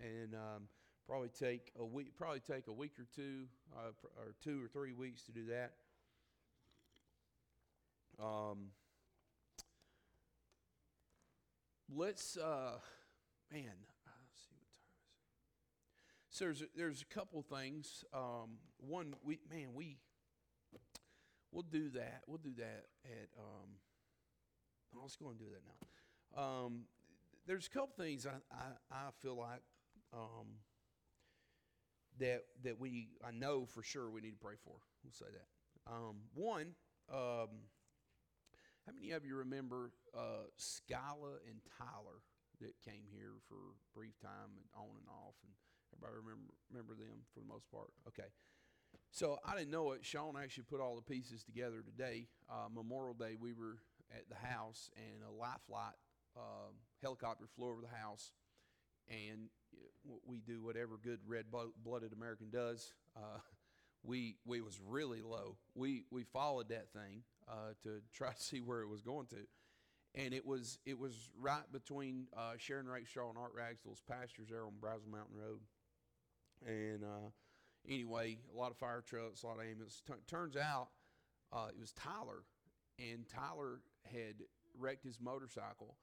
and um, probably take a week, probably take a week or two, uh, or two or three weeks to do that. Um, let's, uh, man, let's see what time is. So there's a, there's a couple things. Um, one, we man, we we'll do that. We'll do that at. Um, let's go and do that now. Um, there's a couple things I, I, I feel like um, that that we I know for sure we need to pray for. We'll say that. Um, one, um, how many of you remember uh, Skyla and Tyler that came here for a brief time and on and off, and everybody remember remember them for the most part? Okay. So I didn't know it. Sean actually put all the pieces together today. Uh, Memorial Day, we were at the house, and a life flight uh, helicopter flew over the house, and we do whatever good red-blooded American does. Uh, we we was really low. We we followed that thing uh, to try to see where it was going to, and it was it was right between uh, Sharon Rakestraw and Art Ragsdale's pastures there on Brazil Mountain Road, and uh, anyway, a lot of fire trucks, a lot of ambulances. T- turns out uh, it was Tyler, and Tyler had wrecked his motorcycle,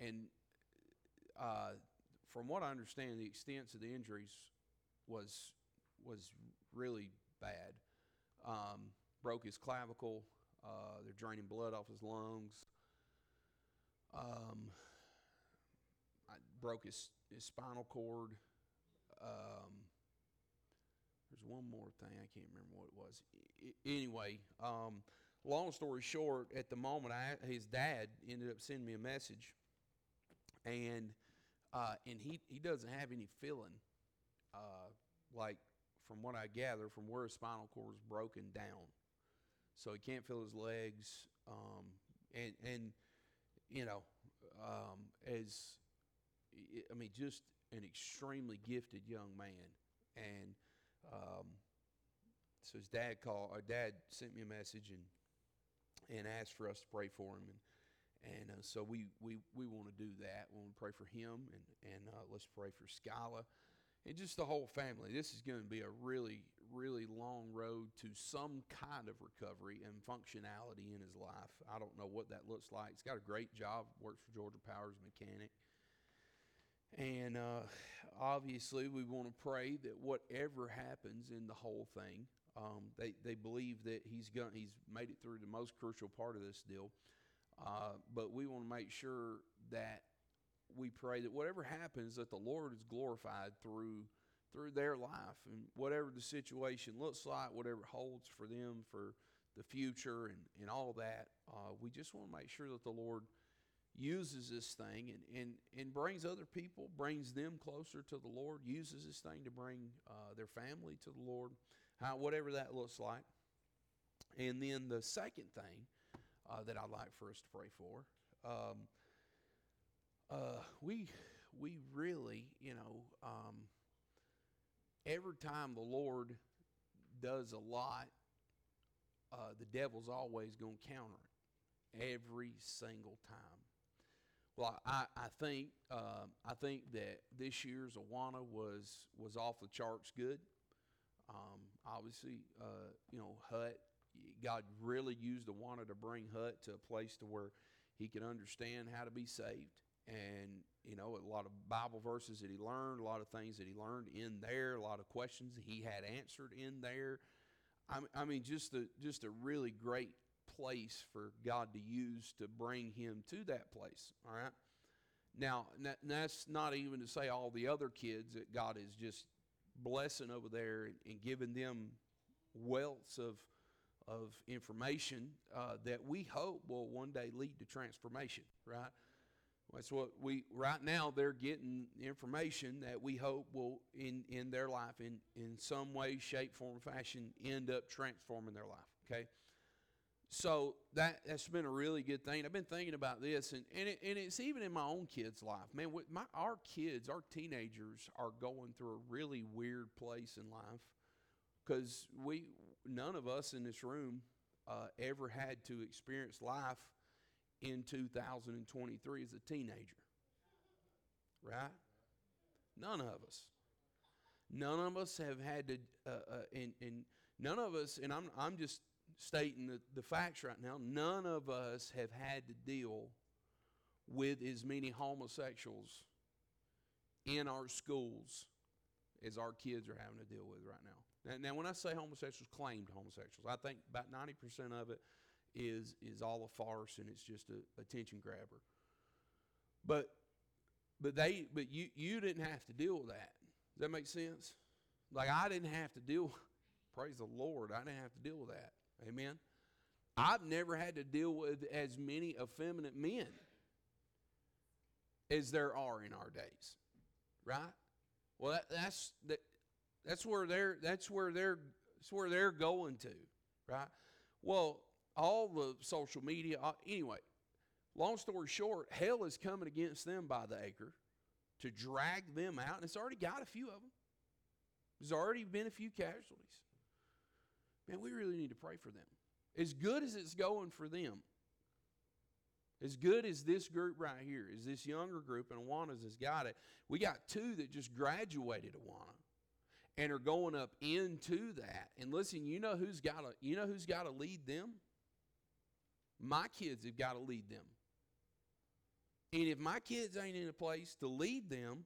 and uh, from what I understand, the extent of the injuries was was really bad. Um, broke his clavicle. Uh, they're draining blood off his lungs. Um, I broke his, his spinal cord. Um, there's one more thing I can't remember what it was. I, anyway, um, long story short, at the moment, I, his dad ended up sending me a message, and uh, and he he doesn't have any feeling, uh, like from what I gather, from where his spinal cord is broken down, so he can't feel his legs, um, and and you know, um, as I mean, just an extremely gifted young man, and um, so his dad called. Our dad sent me a message and and asked for us to pray for him, and and uh, so we we we want to do that. We want to pray for him, and and uh, let's pray for Skyla. And just the whole family. This is going to be a really, really long road to some kind of recovery and functionality in his life. I don't know what that looks like. He's got a great job, works for Georgia Powers mechanic. And uh, obviously, we want to pray that whatever happens in the whole thing, um, they, they believe that he's going he's made it through the most crucial part of this deal. Uh, but we want to make sure that we pray that whatever happens, that the Lord is glorified through through their life and whatever the situation looks like, whatever holds for them for the future and, and all that. Uh, we just want to make sure that the Lord uses this thing and, and, and brings other people, brings them closer to the Lord, uses this thing to bring uh, their family to the Lord, how, whatever that looks like. And then the second thing uh, that I'd like for us to pray for, um, uh, we, we really, you know, um, every time the Lord does a lot, uh, the devil's always going to counter it every single time. Well, I, I think uh, I think that this year's Awana was was off the charts good. Um, obviously, uh, you know, Hut. God really used Awana to bring Hut to a place to where he could understand how to be saved, and you know, a lot of Bible verses that he learned, a lot of things that he learned in there, a lot of questions he had answered in there. I, mean, just a just a really great place for God to use to bring him to that place. All right. Now, that's not even to say all the other kids that God is just blessing over there and, giving them wealths of, of information uh, that we hope will one day lead to transformation, right? That's what we, right now, they're getting information that we hope will, in, in their life, in, in some way, shape, form, or fashion, end up transforming their life, okay? so that that's been a really good thing. I've been thinking about this, and and, it, and it's even in my own kids' life. Man, with my our kids, our teenagers, are going through a really weird place in life because we none of us in this room uh, ever had to experience life in 2023 as a teenager, right? None of us. None of us have had to, uh, uh, and, and none of us, and I'm, I'm just stating the, the facts right now, none of us have had to deal with as many homosexuals in our schools as our kids are having to deal with right now. Now, now when I say homosexuals, claimed homosexuals, I think about 90% of it is, is all a farce and it's just a attention grabber. But, but, they, but you, you didn't have to deal with that. Does that make sense? Like I didn't have to deal, praise the Lord, I didn't have to deal with that. Amen. I've never had to deal with as many effeminate men as there are in our days. Right? Well, that, that's that, that's where they're that's where they're that's where they're going to, right? Well, all the social media uh, anyway. Long story short, hell is coming against them by the acre to drag them out, and it's already got a few of them. There's already been a few casualties. Man, we really need to pray for them. As good as it's going for them, as good as this group right here, is this younger group, and Awana's has got it, we got two that just graduated Awana and are going up into that. And listen, you know who's got to you know who's got to lead them? My kids have got to lead them. And if my kids ain't in a place to lead them,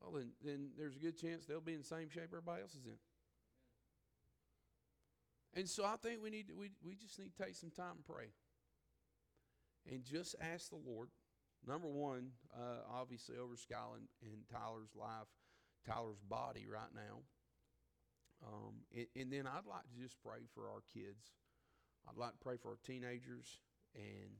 well, then, then there's a good chance they'll be in the same shape everybody else is in. And so I think we need to, we, we just need to take some time and pray. And just ask the Lord, number one, uh, obviously over Skylar and, and, Tyler's life, Tyler's body right now. Um, and, and then I'd like to just pray for our kids. I'd like to pray for our teenagers and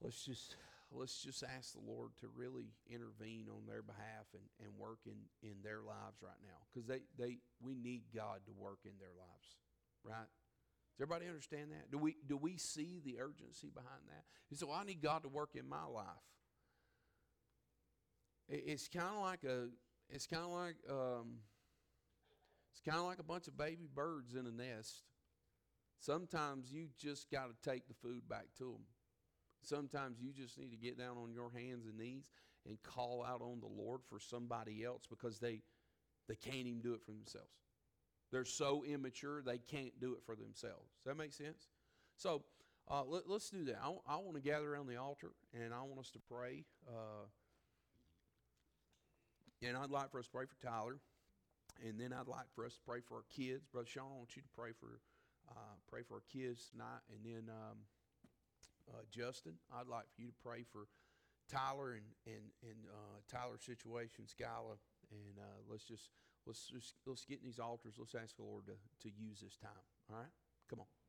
let's just let's just ask the Lord to really intervene on their behalf and, and work in, in their lives right now. Because they, they we need God to work in their lives. Right? Does everybody understand that? Do we do we see the urgency behind that? And so I need God to work in my life. It, it's kind of like a it's kind of like um, it's kind of like a bunch of baby birds in a nest. Sometimes you just got to take the food back to them. Sometimes you just need to get down on your hands and knees and call out on the Lord for somebody else because they they can't even do it for themselves. They're so immature they can't do it for themselves. Does that make sense? So uh, let, us do that. I, I want to gather around the altar and I want us to pray. Uh, and I'd like for us to pray for Tyler, and then I'd like for us to pray for our kids. Brother Sean, I want you to pray for uh, pray for our kids tonight, and then. Um, uh, Justin, I'd like for you to pray for Tyler and and and uh, Tyler's situation, Skyla, and uh, let's just let's just let's get in these altars. Let's ask the Lord to to use this time. All right, come on.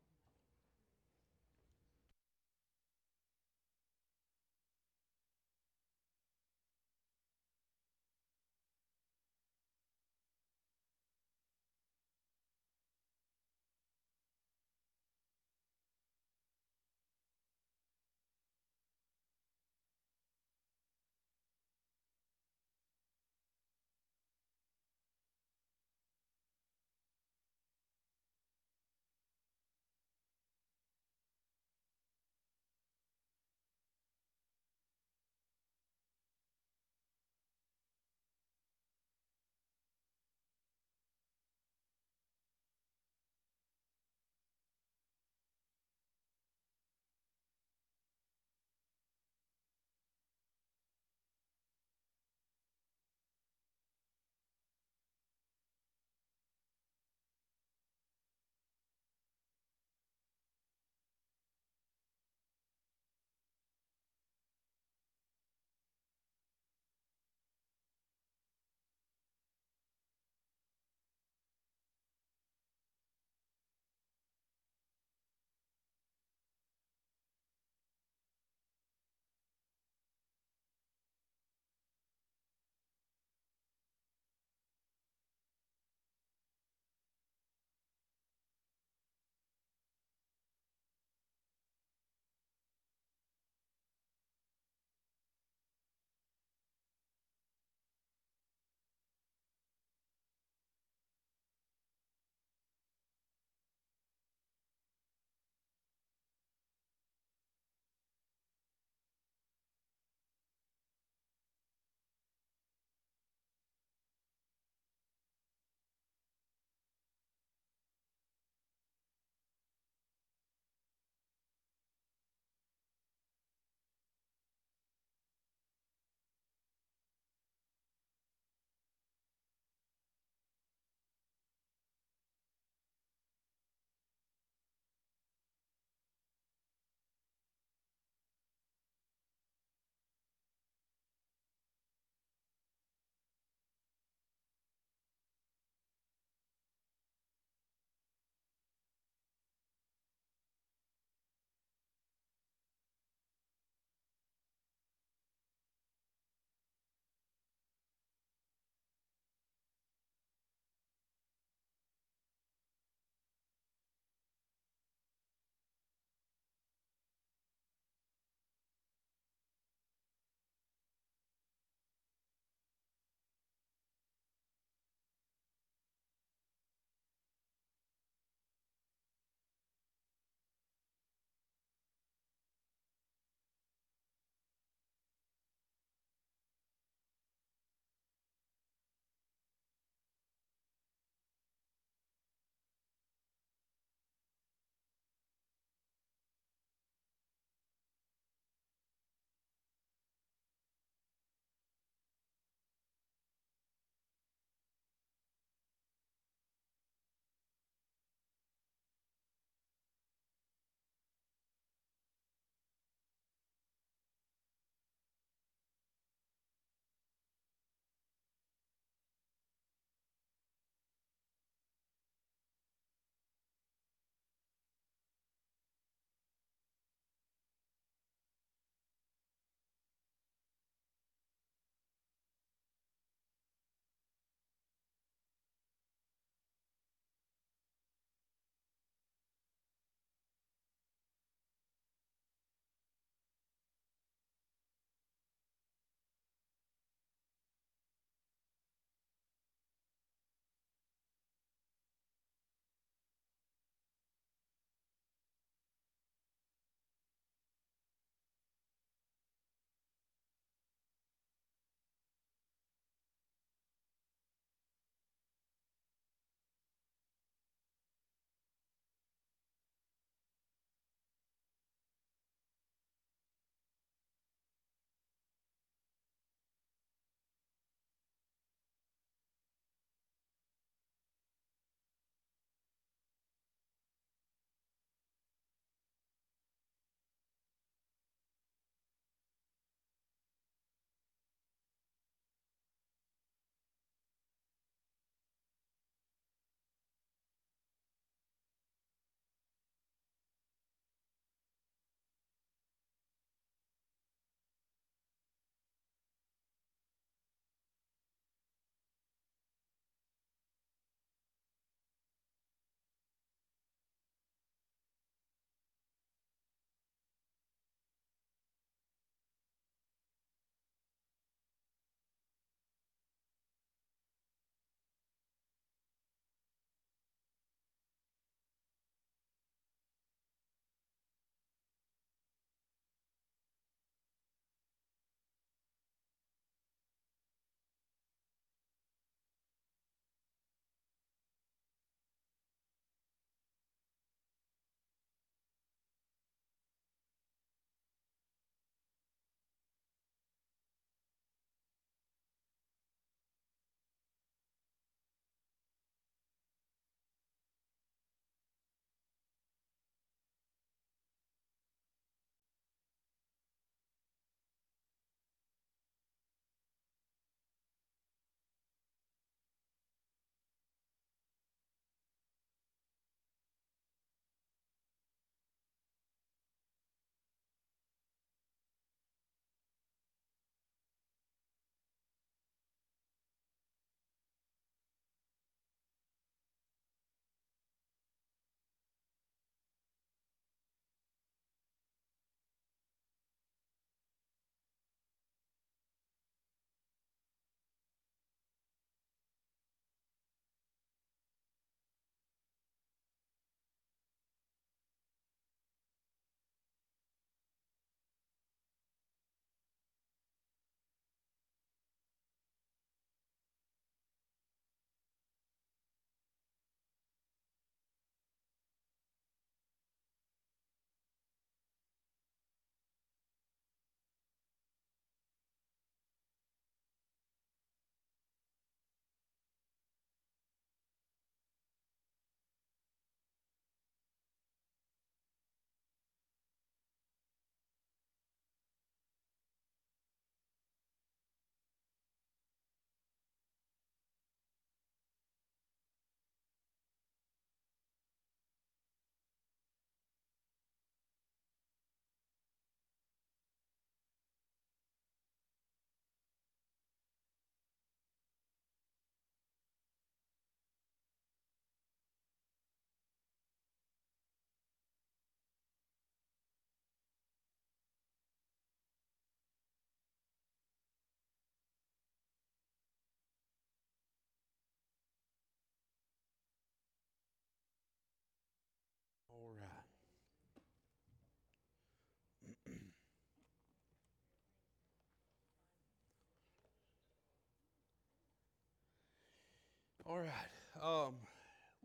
All right. Um,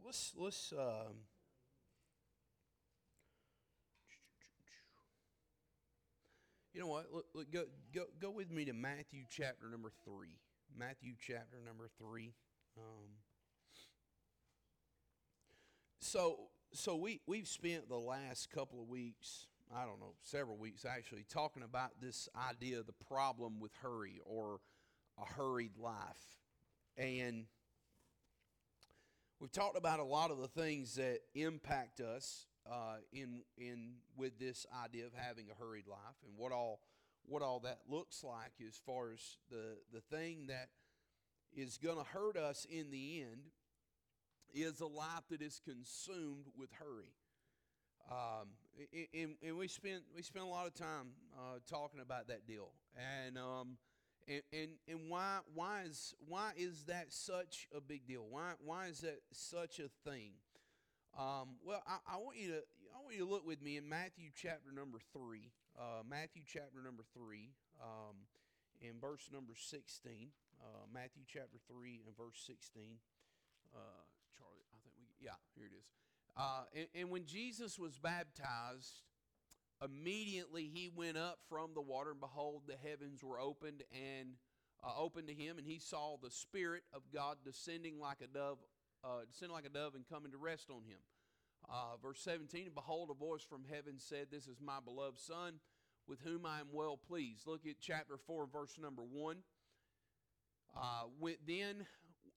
let's let's um, you know what? Look, look, go go go with me to Matthew chapter number three. Matthew chapter number three. Um, so so we we've spent the last couple of weeks, I don't know, several weeks actually, talking about this idea, of the problem with hurry or a hurried life, and we've talked about a lot of the things that impact us uh, in in with this idea of having a hurried life and what all what all that looks like as far as the the thing that is going to hurt us in the end is a life that is consumed with hurry. Um, and, and, we spent we spent a lot of time uh, talking about that deal, and um, and, and and why why is why is that such a big deal? Why why is that such a thing? Um, well, I, I, want you to I want you to look with me in Matthew chapter number three. Uh, Matthew chapter number three, um, in verse number sixteen. Uh, Matthew chapter three and verse sixteen. Uh, Charlie, I think we yeah here it is. Uh, and, and when Jesus was baptized, immediately he went up from the water, and behold, the heavens were opened and uh, opened to him, and he saw the Spirit of God descending like a dove, uh, descending like a dove, and coming to rest on him. Uh, verse 17, and behold, a voice from heaven said, This is my beloved Son, with whom I am well pleased. Look at chapter 4, verse number 1. Uh, then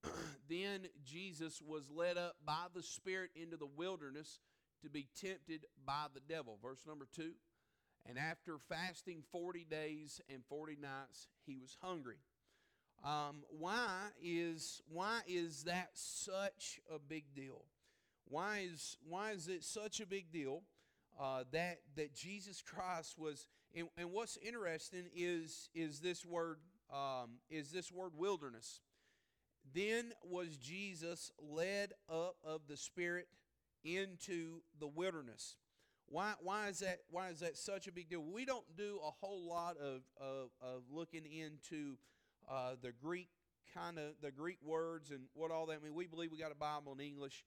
then Jesus was led up by the Spirit into the wilderness to be tempted by the devil. Verse number two. And after fasting 40 days and 40 nights, he was hungry. Um, why is why is that such a big deal? Why is why is it such a big deal uh, that that Jesus Christ was? And, and, what's interesting is is this word um, is this word wilderness. Then was Jesus led up of the Spirit into the wilderness. Why, why, is that, why is that such a big deal? We don't do a whole lot of, of, of looking into uh, the Greek kind of the Greek words and what all that mean. We believe we got a Bible in English,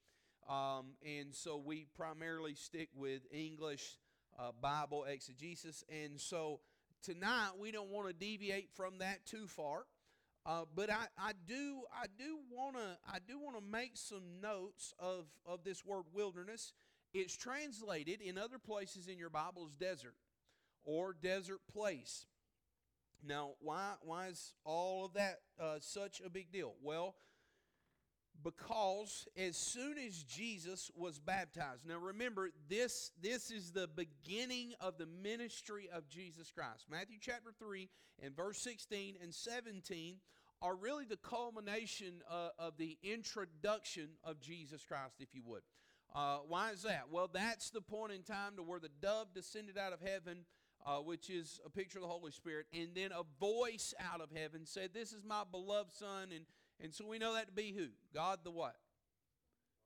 um, and so we primarily stick with English uh, Bible exegesis. And so tonight we don't want to deviate from that too far. Uh, but I, I do I do wanna I do wanna make some notes of, of this word wilderness. It's translated in other places in your Bible as desert or desert place. Now, why why is all of that uh, such a big deal? Well, because as soon as Jesus was baptized. Now remember this this is the beginning of the ministry of Jesus Christ. Matthew chapter 3 and verse 16 and 17 are really the culmination uh, of the introduction of Jesus Christ, if you would. Uh, why is that? Well, that's the point in time to where the dove descended out of heaven, uh, which is a picture of the Holy Spirit, and then a voice out of heaven said, "This is my beloved Son," and and so we know that to be who? God the what?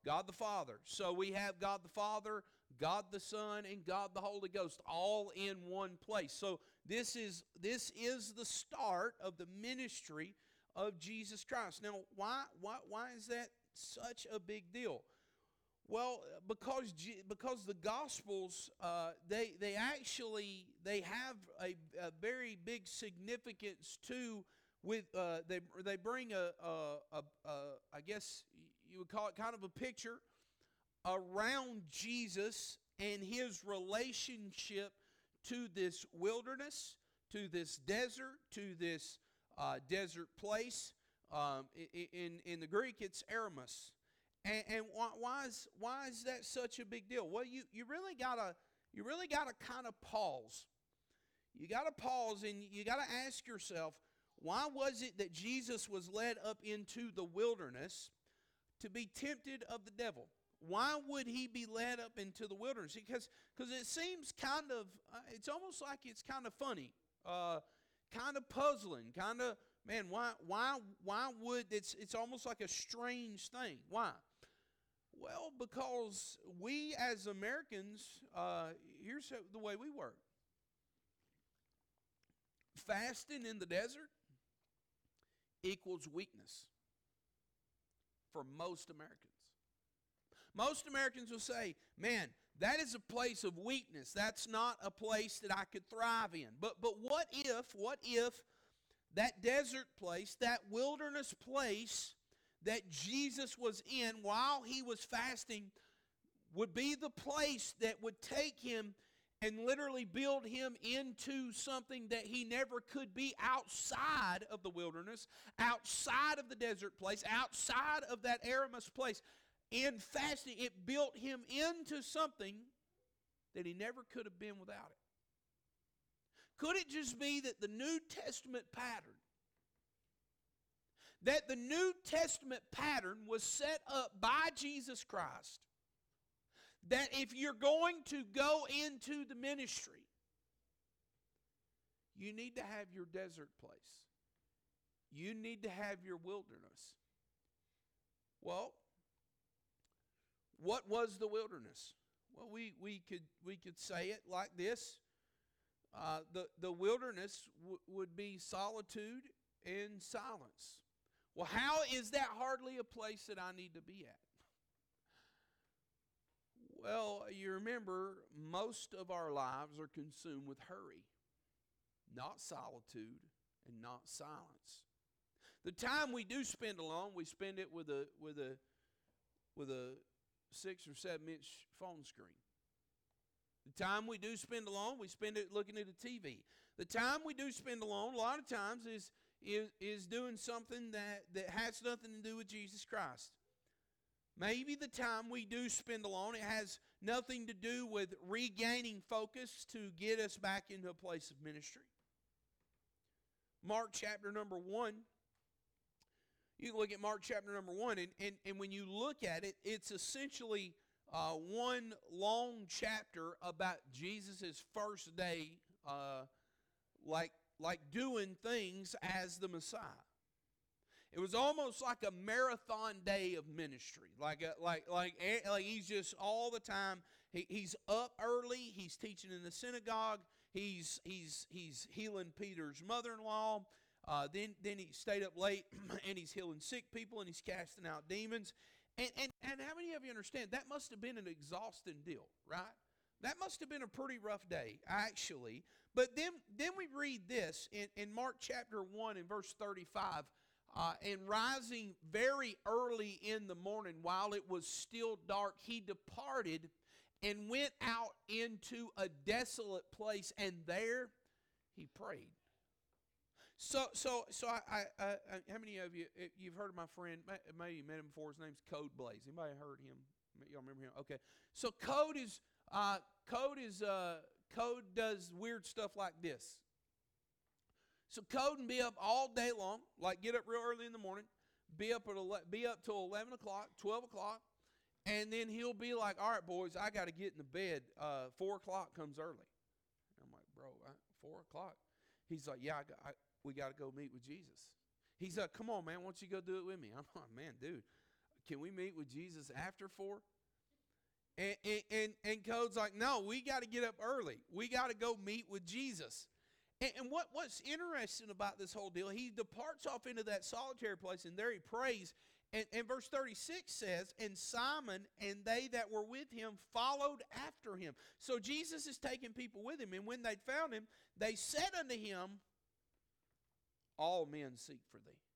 God the Father. So we have God the Father, God the Son, and God the Holy Ghost all in one place. So this is this is the start of the ministry of Jesus Christ. Now, why, why, why is that such a big deal? Well, because because the Gospels uh, they they actually they have a, a very big significance too. With uh, they they bring a, a, a, a I guess you would call it kind of a picture around Jesus and his relationship to this wilderness, to this desert, to this uh, desert place. Um, in, in the Greek, it's Eremos. And, and why, why, is, why is that such a big deal? Well, you, you really gotta you really gotta kind of pause. You gotta pause and you gotta ask yourself, why was it that Jesus was led up into the wilderness to be tempted of the devil? Why would he be led up into the wilderness? Because because it seems kind of uh, it's almost like it's kind of funny. Uh, kind of puzzling, kind of man, why why why would it's it's almost like a strange thing. Why? Well, because we as Americans, uh, here's the way we work. Fasting in the desert equals weakness. for most Americans. Most Americans will say, man, that is a place of weakness. That's not a place that I could thrive in. But but what if, what if that desert place, that wilderness place that Jesus was in while he was fasting would be the place that would take him and literally build him into something that he never could be outside of the wilderness, outside of the desert place, outside of that Eremos place. In fasting, it built him into something that he never could have been without it. Could it just be that the New Testament pattern, that the New Testament pattern was set up by Jesus Christ that if you're going to go into the ministry, you need to have your desert place. You need to have your wilderness. Well, what was the wilderness? Well, we, we, could, we could say it like this uh, the, the wilderness w- would be solitude and silence. Well, how is that hardly a place that I need to be at? Well, you remember, most of our lives are consumed with hurry, not solitude and not silence. The time we do spend alone, we spend it with a with a with a six or seven inch phone screen. The time we do spend alone, we spend it looking at a TV. The time we do spend alone, a lot of times, is is, is doing something that, that has nothing to do with Jesus Christ. Maybe the time we do spend alone, it has nothing to do with regaining focus to get us back into a place of ministry. Mark chapter number 1. You look at Mark chapter number 1, and, and, and when you look at it, it's essentially uh, one long chapter about Jesus' first day, uh, like, like doing things as the Messiah. It was almost like a marathon day of ministry. Like, a, like, like, like he's just all the time. He, he's up early. He's teaching in the synagogue. He's he's he's healing Peter's mother-in-law. Uh, then then he stayed up late and he's healing sick people and he's casting out demons. And, and and how many of you understand that must have been an exhausting deal, right? That must have been a pretty rough day, actually. But then then we read this in, in Mark chapter 1 and verse 35. Uh, and rising very early in the morning while it was still dark, he departed and went out into a desolate place, and there he prayed. So, so, so I, I, I, how many of you you've heard of my friend? Maybe you met him before. His name's Code Blaze. Anybody heard him? Y'all remember him? Okay. So Code is uh, Code is uh, Code does weird stuff like this. So Code and be up all day long, like get up real early in the morning, be up at ele- be up till eleven o'clock, twelve o'clock, and then he'll be like, "All right, boys, I got to get in the bed. Uh, four o'clock comes early." I'm like, "Bro, four o'clock?" He's like, "Yeah, I got, I, we got to go meet with Jesus." He's like, "Come on, man, why don't you go do it with me?" I'm like, "Man, dude, can we meet with Jesus after four? And and and, and Code's like, "No, we got to get up early. We got to go meet with Jesus." And, and what, what's interesting about this whole deal, he departs off into that solitary place, and there he prays. And, and verse 36 says, And Simon and they that were with him followed after him. So Jesus is taking people with him. And when they found him, they said unto him, All men seek for thee.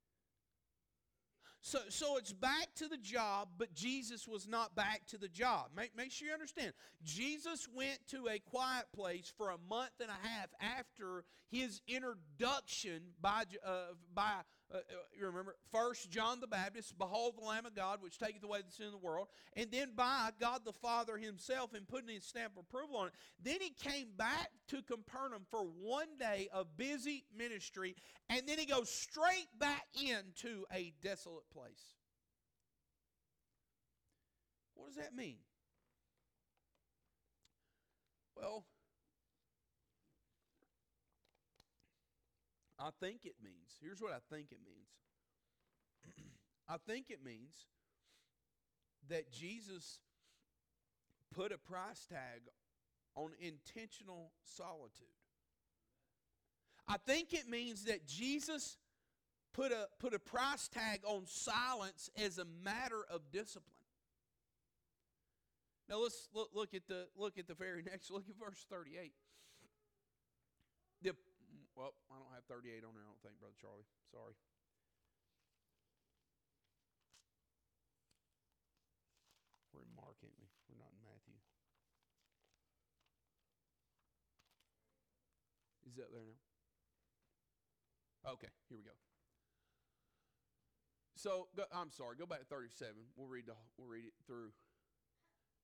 So, so it's back to the job, but Jesus was not back to the job. Make, make sure you understand. Jesus went to a quiet place for a month and a half after his introduction by, uh, by uh, uh, you remember, first John the Baptist, behold the Lamb of God, which taketh away the sin of the world, and then by God the Father himself and putting his stamp of approval on it. Then he came back to Capernaum for one day of busy ministry, and then he goes straight back into a desolate place. What does that mean? Well, I think it means, here's what I think it means. I think it means that Jesus put a price tag on intentional solitude. I think it means that Jesus put a put a price tag on silence as a matter of discipline. Now let's look, look at the look at the very next. Look at verse thirty-eight. The, well, I don't have thirty-eight on there. I don't think, brother Charlie. Sorry. We're in Mark, ain't we? We're not in Matthew. Is that there now? Okay, here we go. So go, I'm sorry. Go back to 37. We'll read the we'll read it through.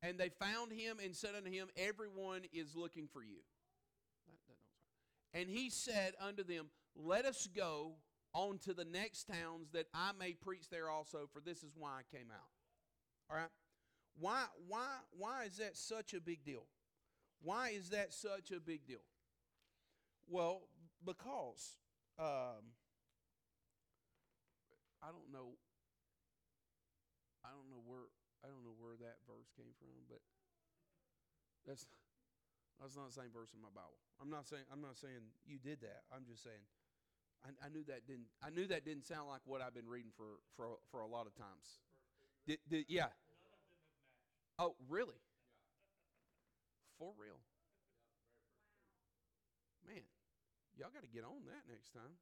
And they found him and said unto him, Everyone is looking for you. And he said unto them, Let us go on to the next towns that I may preach there also, for this is why I came out. All right? Why, why, why is that such a big deal? Why is that such a big deal? Well, because um, I don't know. I don't know where I don't know where that verse came from, but that's that's not the same verse in my Bible. I'm not saying I'm not saying you did that. I'm just saying I, I knew that didn't I knew that didn't sound like what I've been reading for for for a lot of times. Did, did, yeah. Oh, really? For real? Man, y'all got to get on that next time.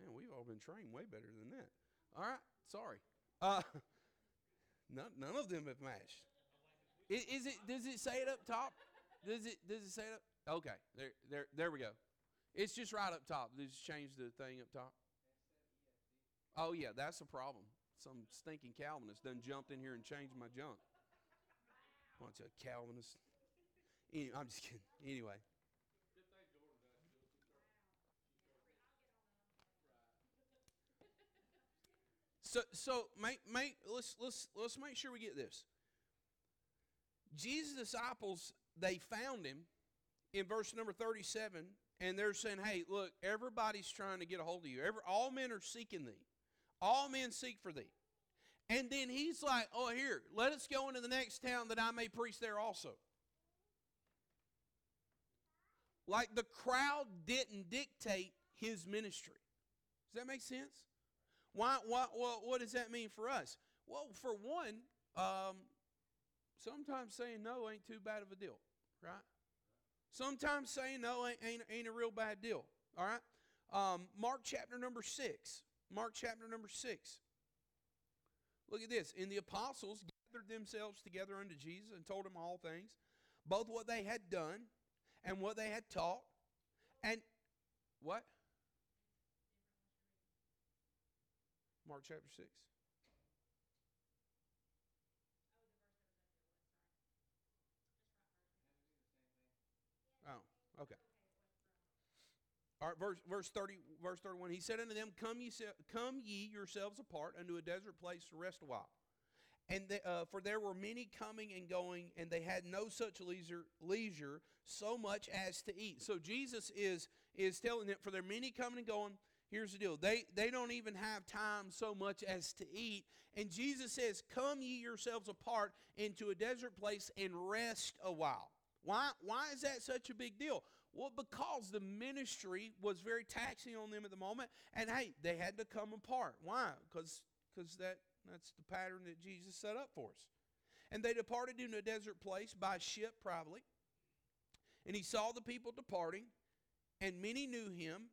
Man, we've all been trained way better than that. All right, sorry. Uh, none, none of them have matched. Is, is, it? Does it say it up top? Does it? Does it say it up? Okay, there, there, there we go. It's just right up top. Just change the thing up top. Oh yeah, that's a problem. Some stinking Calvinist done jumped in here and changed my junk. Bunch of Calvinists. Anyway, I'm just kidding. Anyway. So, so make, make, let's, let's, let's make sure we get this. Jesus' disciples, they found him in verse number 37, and they're saying, hey, look, everybody's trying to get a hold of you. Every, all men are seeking thee. All men seek for thee. And then he's like, oh, here, let us go into the next town that I may preach there also. Like the crowd didn't dictate his ministry. Does that make sense? Why, why, well, what does that mean for us? Well, for one, um, sometimes saying no ain't too bad of a deal, right? Sometimes saying no ain't, ain't, ain't a real bad deal, all right? Um, Mark chapter number 6. Mark chapter number 6. Look at this. And the apostles gathered themselves together unto Jesus and told him all things, both what they had done and what they had taught. And what? Mark chapter 6. Oh, okay. All right, verse, verse 30, verse 31. He said unto them, Come ye, come ye yourselves apart unto a desert place to rest a while. And the, uh, for there were many coming and going, and they had no such leisure, leisure so much as to eat. So Jesus is is telling them, for there are many coming and going. Here's the deal: they they don't even have time so much as to eat. And Jesus says, "Come ye yourselves apart into a desert place and rest a while." Why why is that such a big deal? Well, because the ministry was very taxing on them at the moment, and hey, they had to come apart. Why? Because because that that's the pattern that Jesus set up for us. And they departed into a desert place by ship probably. And he saw the people departing, and many knew him,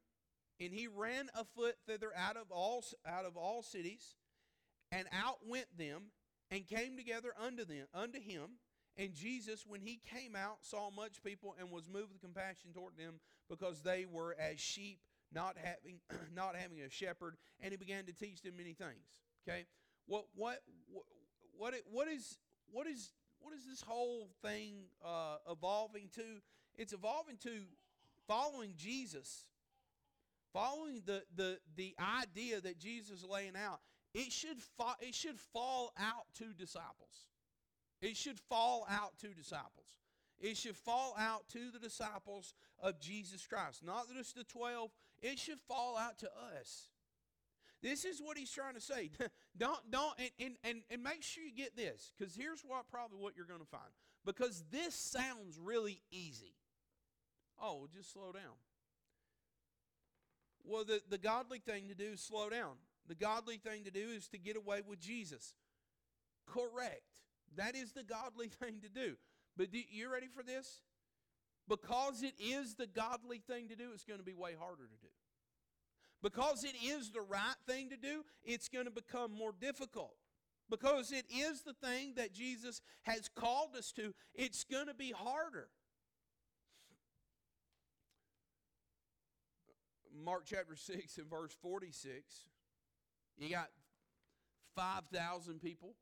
and he ran afoot thither out of all out of all cities, and outwent them, and came together unto them unto him. And Jesus, when he came out, saw much people and was moved with compassion toward them because they were as sheep, not having not having a shepherd, and he began to teach them many things. Okay, what what what what, is what is what is this whole thing uh, evolving to? It's evolving to following Jesus, following the the the idea that Jesus is laying out. It should fa- it should fall out to disciples. It should fall out to disciples. It should fall out to the disciples of Jesus Christ, not just the 12. It should fall out to us. This is what he's trying to say. don't don't and, and, and, and make sure you get this, because here's what probably what you're going to find. Because this sounds really easy. Oh, just slow down. Well, the, the godly thing to do is slow down. The godly thing to do is to get away with Jesus. Correct. That is the godly thing to do. But do, you ready for this? Because it is the godly thing to do, it's going to be way harder to do. Because it is the right thing to do, it's going to become more difficult. Because it is the thing that Jesus has called us to, it's going to be harder. Mark chapter 6 and verse 46, you got 5,000 people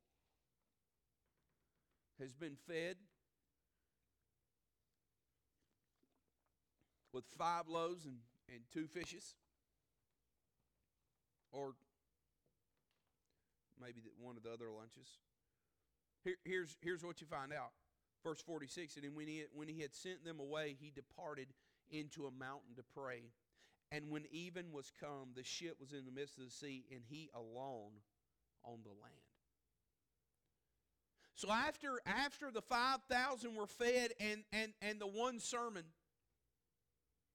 has been fed with five loaves and, and two fishes. Or maybe one of the other lunches. Here, here's, here's what you find out. Verse 46 And when he, when he had sent them away, he departed into a mountain to pray. And when even was come, the ship was in the midst of the sea, and he alone on the land. So after after the 5,000 were fed and, and, and the one sermon,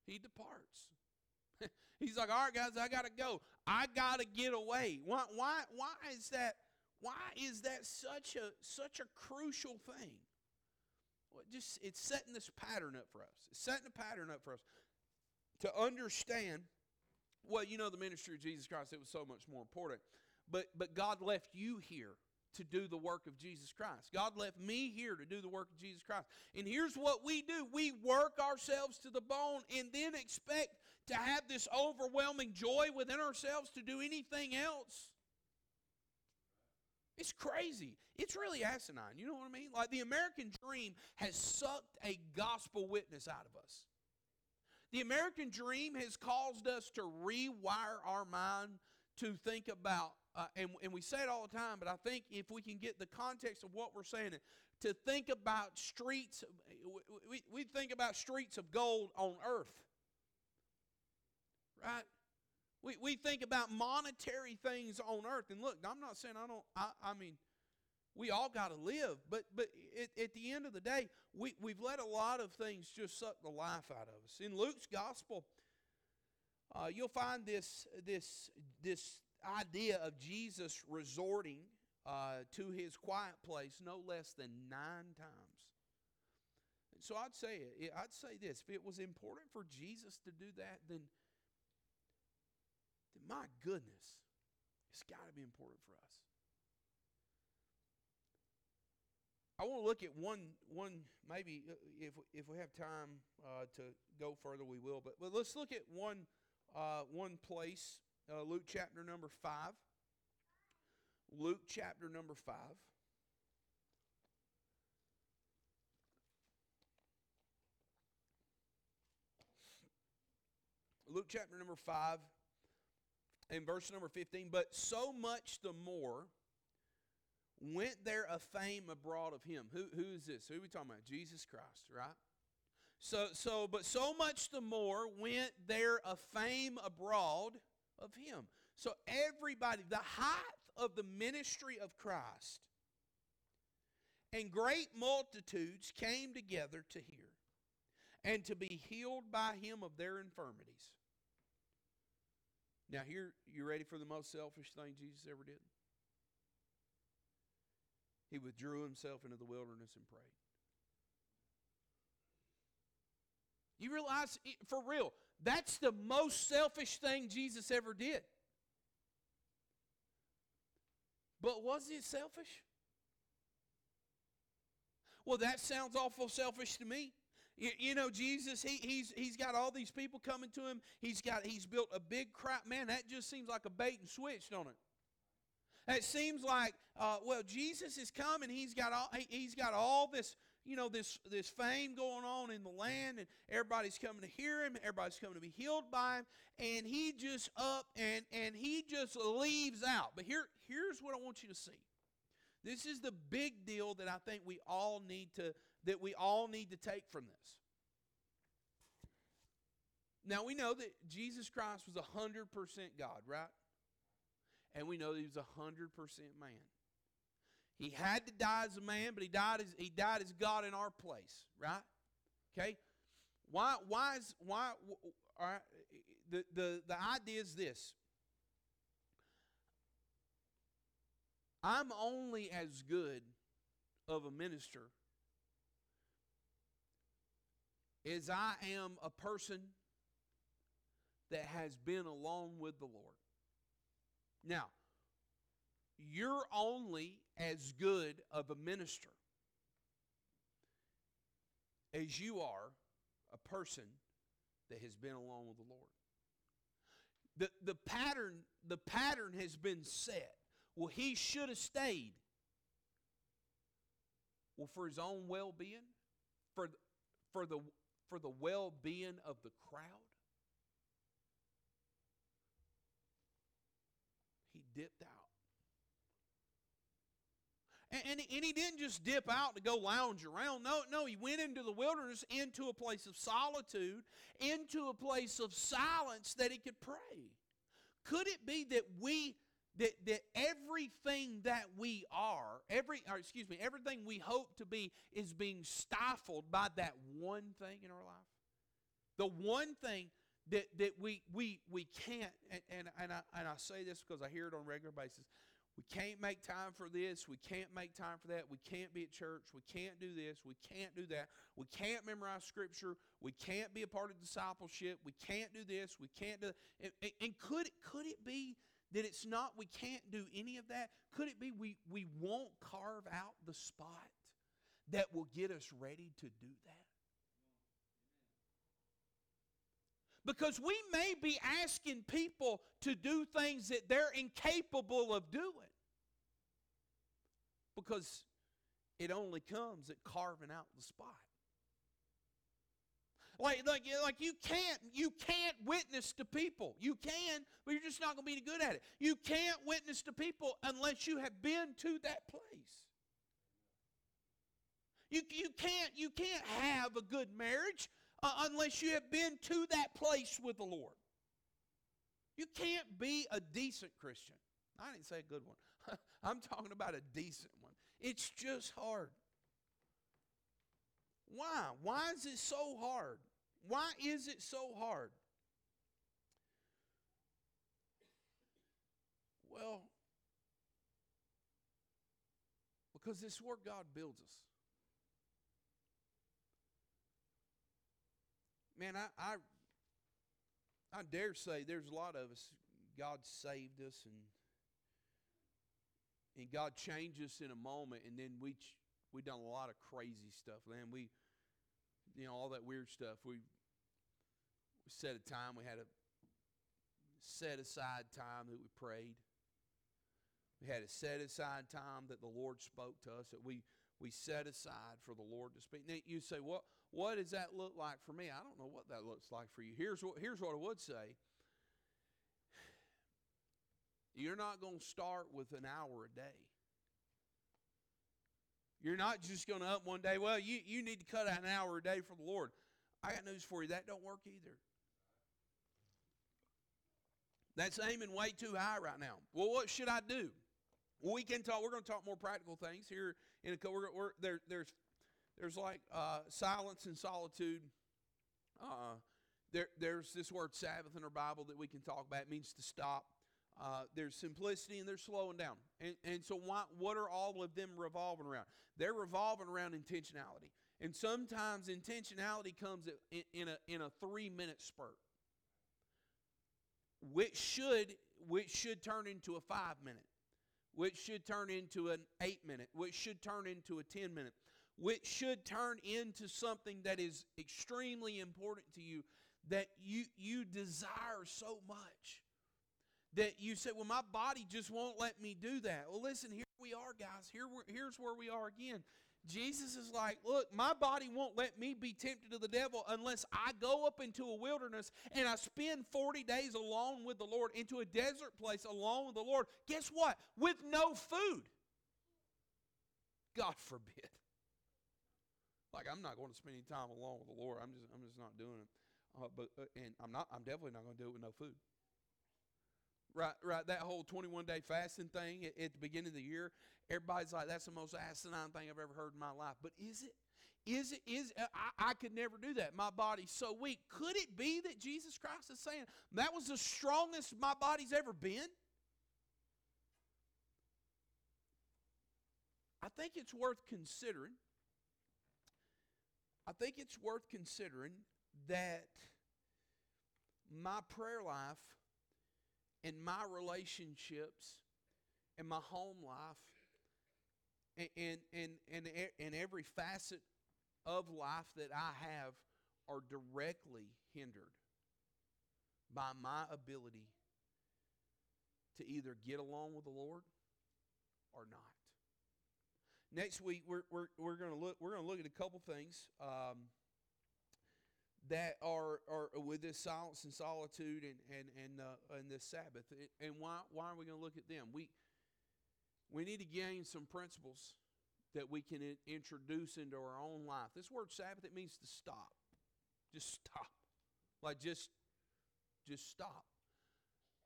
he departs. He's like, all right, guys, I got to go. I got to get away. Why, why, why is that? Why is that such a such a crucial thing? Well, just it's setting this pattern up for us. It's setting a pattern up for us to understand. Well, you know, the ministry of Jesus Christ, it was so much more important. But but God left you here to do the work of Jesus Christ. God left me here to do the work of Jesus Christ. And here's what we do we work ourselves to the bone and then expect to have this overwhelming joy within ourselves to do anything else. It's crazy. It's really asinine. You know what I mean? Like the American dream has sucked a gospel witness out of us. The American dream has caused us to rewire our mind to think about, uh, and, and we say it all the time, but I think if we can get the context of what we're saying, to think about streets, we, we think about streets of gold on earth right? We, we think about monetary things on earth. And look, I'm not saying I don't, I, I mean, we all got to live. But, but at, at the end of the day, we, we've let a lot of things just suck the life out of us. In Luke's gospel, uh, you'll find this, this, this idea of Jesus resorting uh, to his quiet place no less than nine times. And so I'd say, I'd say this: if it was important for Jesus to do that, then my goodness, it's got to be important for us. I want to look at one, one maybe uh, if, if we have time uh, to go further, we will. But, but let's look at one, uh, one place, uh, Luke chapter number 5. Luke chapter number 5. Luke chapter number 5 in verse number 15, but so much the more went there a fame abroad of him. Who, who is this? Who are we talking about? Jesus Christ, right? So, so, but so much the more went there a fame abroad of him. So everybody, the height of the ministry of Christ, and great multitudes came together to hear and to be healed by him of their infirmities. Now, here, you ready for the most selfish thing Jesus ever did? He withdrew himself into the wilderness and prayed. You realize, for real, that's the most selfish thing Jesus ever did. But was it selfish? Well, that sounds awful selfish to me. You, you, know, Jesus, he, he's, he's got all these people coming to him. He's got he's built a big crowd. Man, that just seems like a bait and switch, don't it? It seems like, uh, well, Jesus is coming. He's got all he, he's got all this, you know, this this fame going on in the land, and everybody's coming to hear him. Everybody's coming to be healed by him, and he just up and and he just leaves out. But here here's what I want you to see. This is the big deal that I think we all need to that we all need to take from this. Now we know that Jesus Christ was 100% God, right? And we know that he was 100% man. He had to die as a man, but he died as he died as God in our place, right? Okay? Why why is why all right, the, the, the idea is this I'm only as good of a minister as I am a person that has been along with the Lord. Now, you're only as good of a minister as you are a person that has been along with the Lord. The, the pattern the pattern has been set. Well, he should have stayed. Well, for his own well-being, for for the for the well-being of the crowd. He dipped out. And, and, he didn't just dip out to go lounge around. No, no, he went into the wilderness, into a place of solitude, into a place of silence that he could pray. Could it be that we that, that everything that we are, every excuse me, everything we hope to be is being stifled by that one thing in our life? The one thing that, that we we we can't and, and, and I and I say this because I hear it on a regular basis. We can't make time for this. We can't make time for that. We can't be at church. We can't do this. We can't do that. We can't memorize scripture. We can't be a part of discipleship. We can't do this. We can't do and, and, could could it be that it's not we can't do any of that? Could it be we, we won't carve out the spot that will get us ready to do that? Because we may be asking people to do things that they're incapable of doing. Because it only comes at carving out the spot. Like, like, like you can't you can't witness to people. You can, but you're just not going to be good at it. You can't witness to people unless you have been to that place. You, you can't you can't have a good marriage uh, unless you have been to that place with the Lord. You can't be a decent Christian. I didn't say a good one. I'm talking about a decent one. It's just hard. Why? Why is it so hard? Why is it so hard? Well, because this is where God builds us. Man, I, I I dare say there's a lot of us. God saved us and and God changed us in a moment, and then we we done a lot of crazy stuff. Man, we you know all that weird stuff. We, we set a time. We had a set aside time that we prayed. We had a set aside time that the Lord spoke to us. That we we set aside for the Lord to speak. Now you say, what what does that look like for me? I don't know what that looks like for you. Here's what here's what I would say. You're not going to start with an hour a day. You're not just going to up one day, well, you, you need to cut out an hour a day for the Lord. I got news for you. That don't work either. That's aiming way too high right now. Well, what should I do? We can talk. We're going to talk more practical things here. In a, we're, we're, there, there's there's like uh, silence and solitude. Uh, there, there's this word Sabbath in our Bible that we can talk about. It means to stop. Uh, there's simplicity and there's slowing down. And, and so, why, what are all of them revolving around? They're revolving around intentionality. And sometimes intentionality comes in, in a, in a three minute spurt, which should, which should turn into a five minute, which should turn into an eight minute, which should turn into a 10 minute, which should turn into something that is extremely important to you that you, you desire so much that you say, well, my body just won't let me do that. Well, listen, here we are, guys. Here here's where we are again. Jesus is like, look, my body won't let me be tempted to the devil unless I go up into a wilderness and I spend 40 days alone with the Lord, into a desert place alone with the Lord. Guess what? With no food. God forbid. Like I'm not going to spend any time alone with the Lord. I'm just I'm just not doing it. Uh, but uh, and I'm not I'm definitely not going to do it with no food. Right, right. That whole 21 day fasting thing at, at, the beginning of the year, everybody's like, that's the most asinine thing I've ever heard in my life. But is it? Is it is I, I could never do that. My body's so weak. Could it be that Jesus Christ is saying that was the strongest my body's ever been? I think it's worth considering. I think it's worth considering that my prayer life and my relationships and my home life and, and, and, and, and every facet of life that I have are directly hindered by my ability to either get along with the Lord or not. Next week we're, we're, we're going to look we're going to look at a couple things um, that are, are with this silence and solitude and and and, uh, and this Sabbath. And why why are we going to look at them? We we need to gain some principles that we can introduce into our own life. This word Sabbath, it means to stop. Just stop. Like just just stop.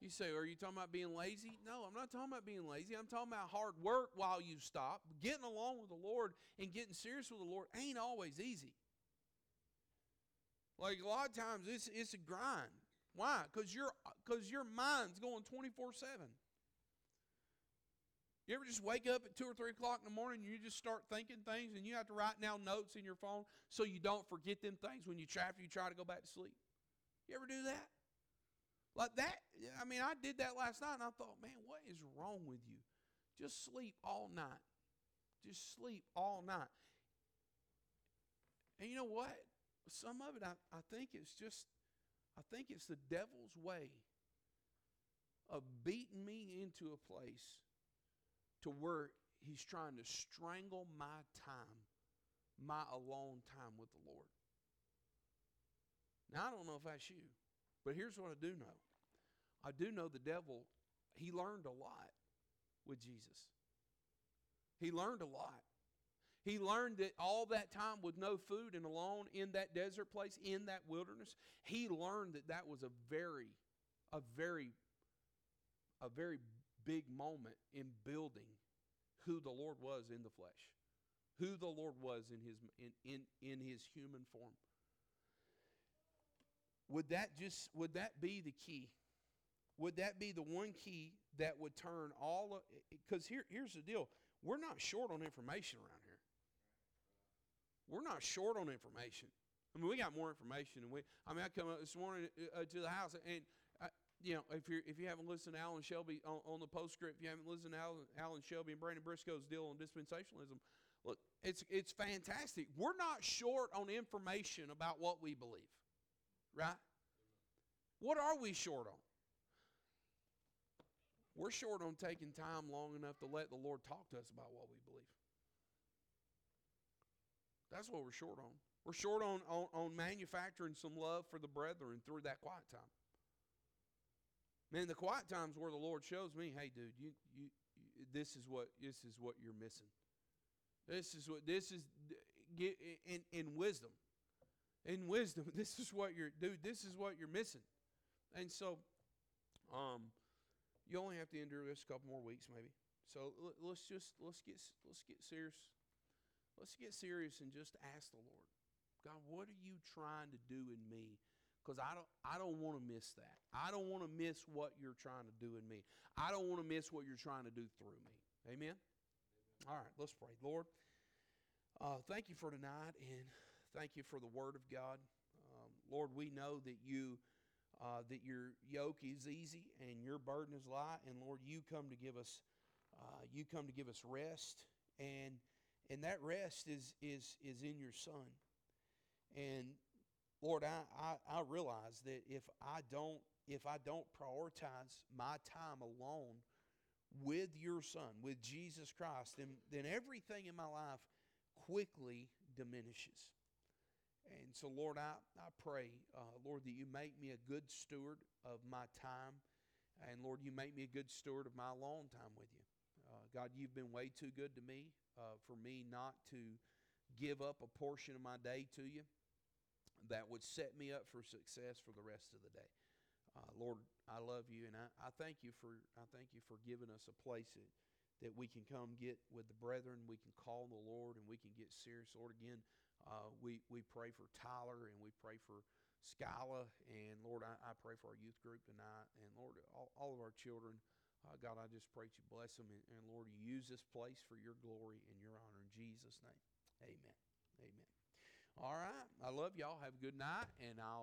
You say, Are you talking about being lazy? No, I'm not talking about being lazy. I'm talking about hard work while you stop. Getting along with the Lord and getting serious with the Lord ain't always easy. Like a lot of times it's it's a grind. Why? Because your because your mind's going 24 7. You ever just wake up at 2 or 3 o'clock in the morning and you just start thinking things and you have to write down notes in your phone so you don't forget them things when you try, after you try to go back to sleep? You ever do that? Like that, I mean, I did that last night and I thought, man, what is wrong with you? Just sleep all night. Just sleep all night. And you know what? Some of it, I, I think it's just, I think it's the devil's way of beating me into a place to where he's trying to strangle my time, my alone time with the Lord. Now, I don't know if that's you, but here's what I do know I do know the devil, he learned a lot with Jesus. He learned a lot. He learned that all that time with no food and alone in that desert place, in that wilderness, he learned that that was a very, a very, a very big moment in building who the Lord was in the flesh, who the Lord was in his in, in, in his human form. Would that just would that be the key? Would that be the one key that would turn all of because here, here's the deal. We're not short on information around here. We're not short on information. I mean, we got more information than we. I mean, I come up this morning uh, to the house, and you know, if you if you haven't listened to Alan Shelby on, on the postscript, if you haven't listened to Alan, Alan Shelby and Brandon Briscoe's deal on dispensationalism, look, it's it's fantastic. We're not short on information about what we believe, right? What are we short on? We're short on taking time long enough to let the Lord talk to us about what we believe. That's what we're short on. We're short on, on, on manufacturing some love for the brethren through that quiet time. Man, the quiet times where the Lord shows me, hey, dude, you, you, you, this is what this is what you're missing. This is what this is in in wisdom. In wisdom, this is what you're, dude. This is what you're missing. And so, um, you only have to endure this a couple more weeks, maybe. So let's just let's get let's get serious. Let's get serious and just ask the Lord, God, what are you trying to do in me because I don't I don't want to miss that. I don't want to miss what you're trying to do in me. I don't want to miss what you're trying to do through me. Amen. Amen. All right, let's pray. Lord, uh, thank you for tonight, and thank you for the Word of God. Um, Lord, we know that you uh, that your yoke is easy and your burden is light, and Lord, you come to give us uh, you come to give us rest, and and that rest is is is in your Son. And Lord, I, I, I realize that if I don't if I don't prioritize my time alone with your son, with Jesus Christ, then, then everything in my life quickly diminishes. And so, Lord, I, I pray, uh, Lord, that you make me a good steward of my time. And Lord, you make me a good steward of my long time with you. Uh, God, you've been way too good to me uh, for me not to give up a portion of my day to you that would set me up for success for the rest of the day. Uh, Lord, I love you, and I, I thank you for I thank you for giving us a place that, that we can come get with the brethren. We can call the Lord, and we can get serious. Lord, again, Uh, we, we pray for Tyler and we pray for Skyla. And Lord, I, I pray for our youth group tonight. And Lord, all, all of our children. Uh, God, I just pray you bless them. And, and Lord, use this place for your glory and your honor. In Jesus' name, amen. Amen. All right. I love y'all. Have a good night. And I'll.